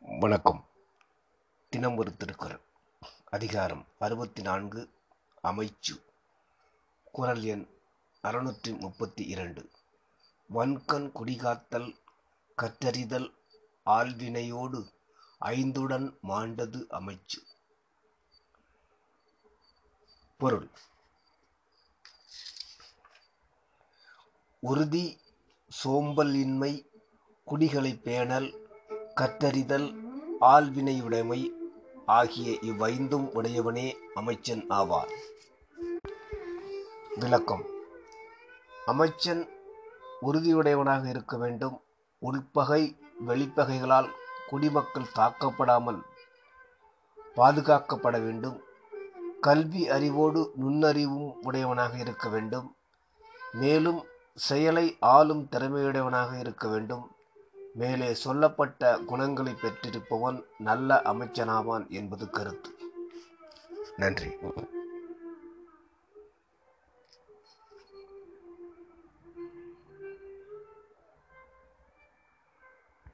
வணக்கம். தினம் ஒரு திருக்குறள். அதிகாரம் அறுபத்தி நான்கு அமைச்சு. குரல் எண் அறுநூற்றி முப்பத்தி இரண்டு வன்கண் குடிகாத்தல் கற்றறிதல் ஆழ்வினையோடு ஐந்துடன் மாண்டது அமைச்சு. பொருள். உறுதி சோம்பல் இன்மை குடிகளை பேணல் கற்றறிதல் ஆள்வினையுடைமை ஆகிய இவ்வைந்தும் உடையவனே அமைச்சன் ஆவார். விளக்கம். அமைச்சன் உறுதியுடையவனாக இருக்க வேண்டும். உள்பகை வெளிப்பகைகளால் குடிமக்கள் தாக்கப்படாமல் பாதுகாக்கப்பட வேண்டும். கல்வி அறிவோடு நுண்ணறிவும் உடையவனாக இருக்க வேண்டும். மேலும் செயலை ஆளும் திறமையுடையவனாக இருக்க வேண்டும். மேலே சொல்லப்பட்ட குணங்களை பெற்றிருப்பவன் நல்ல அமைச்சனாவான் என்பது கருத்து. நன்றி.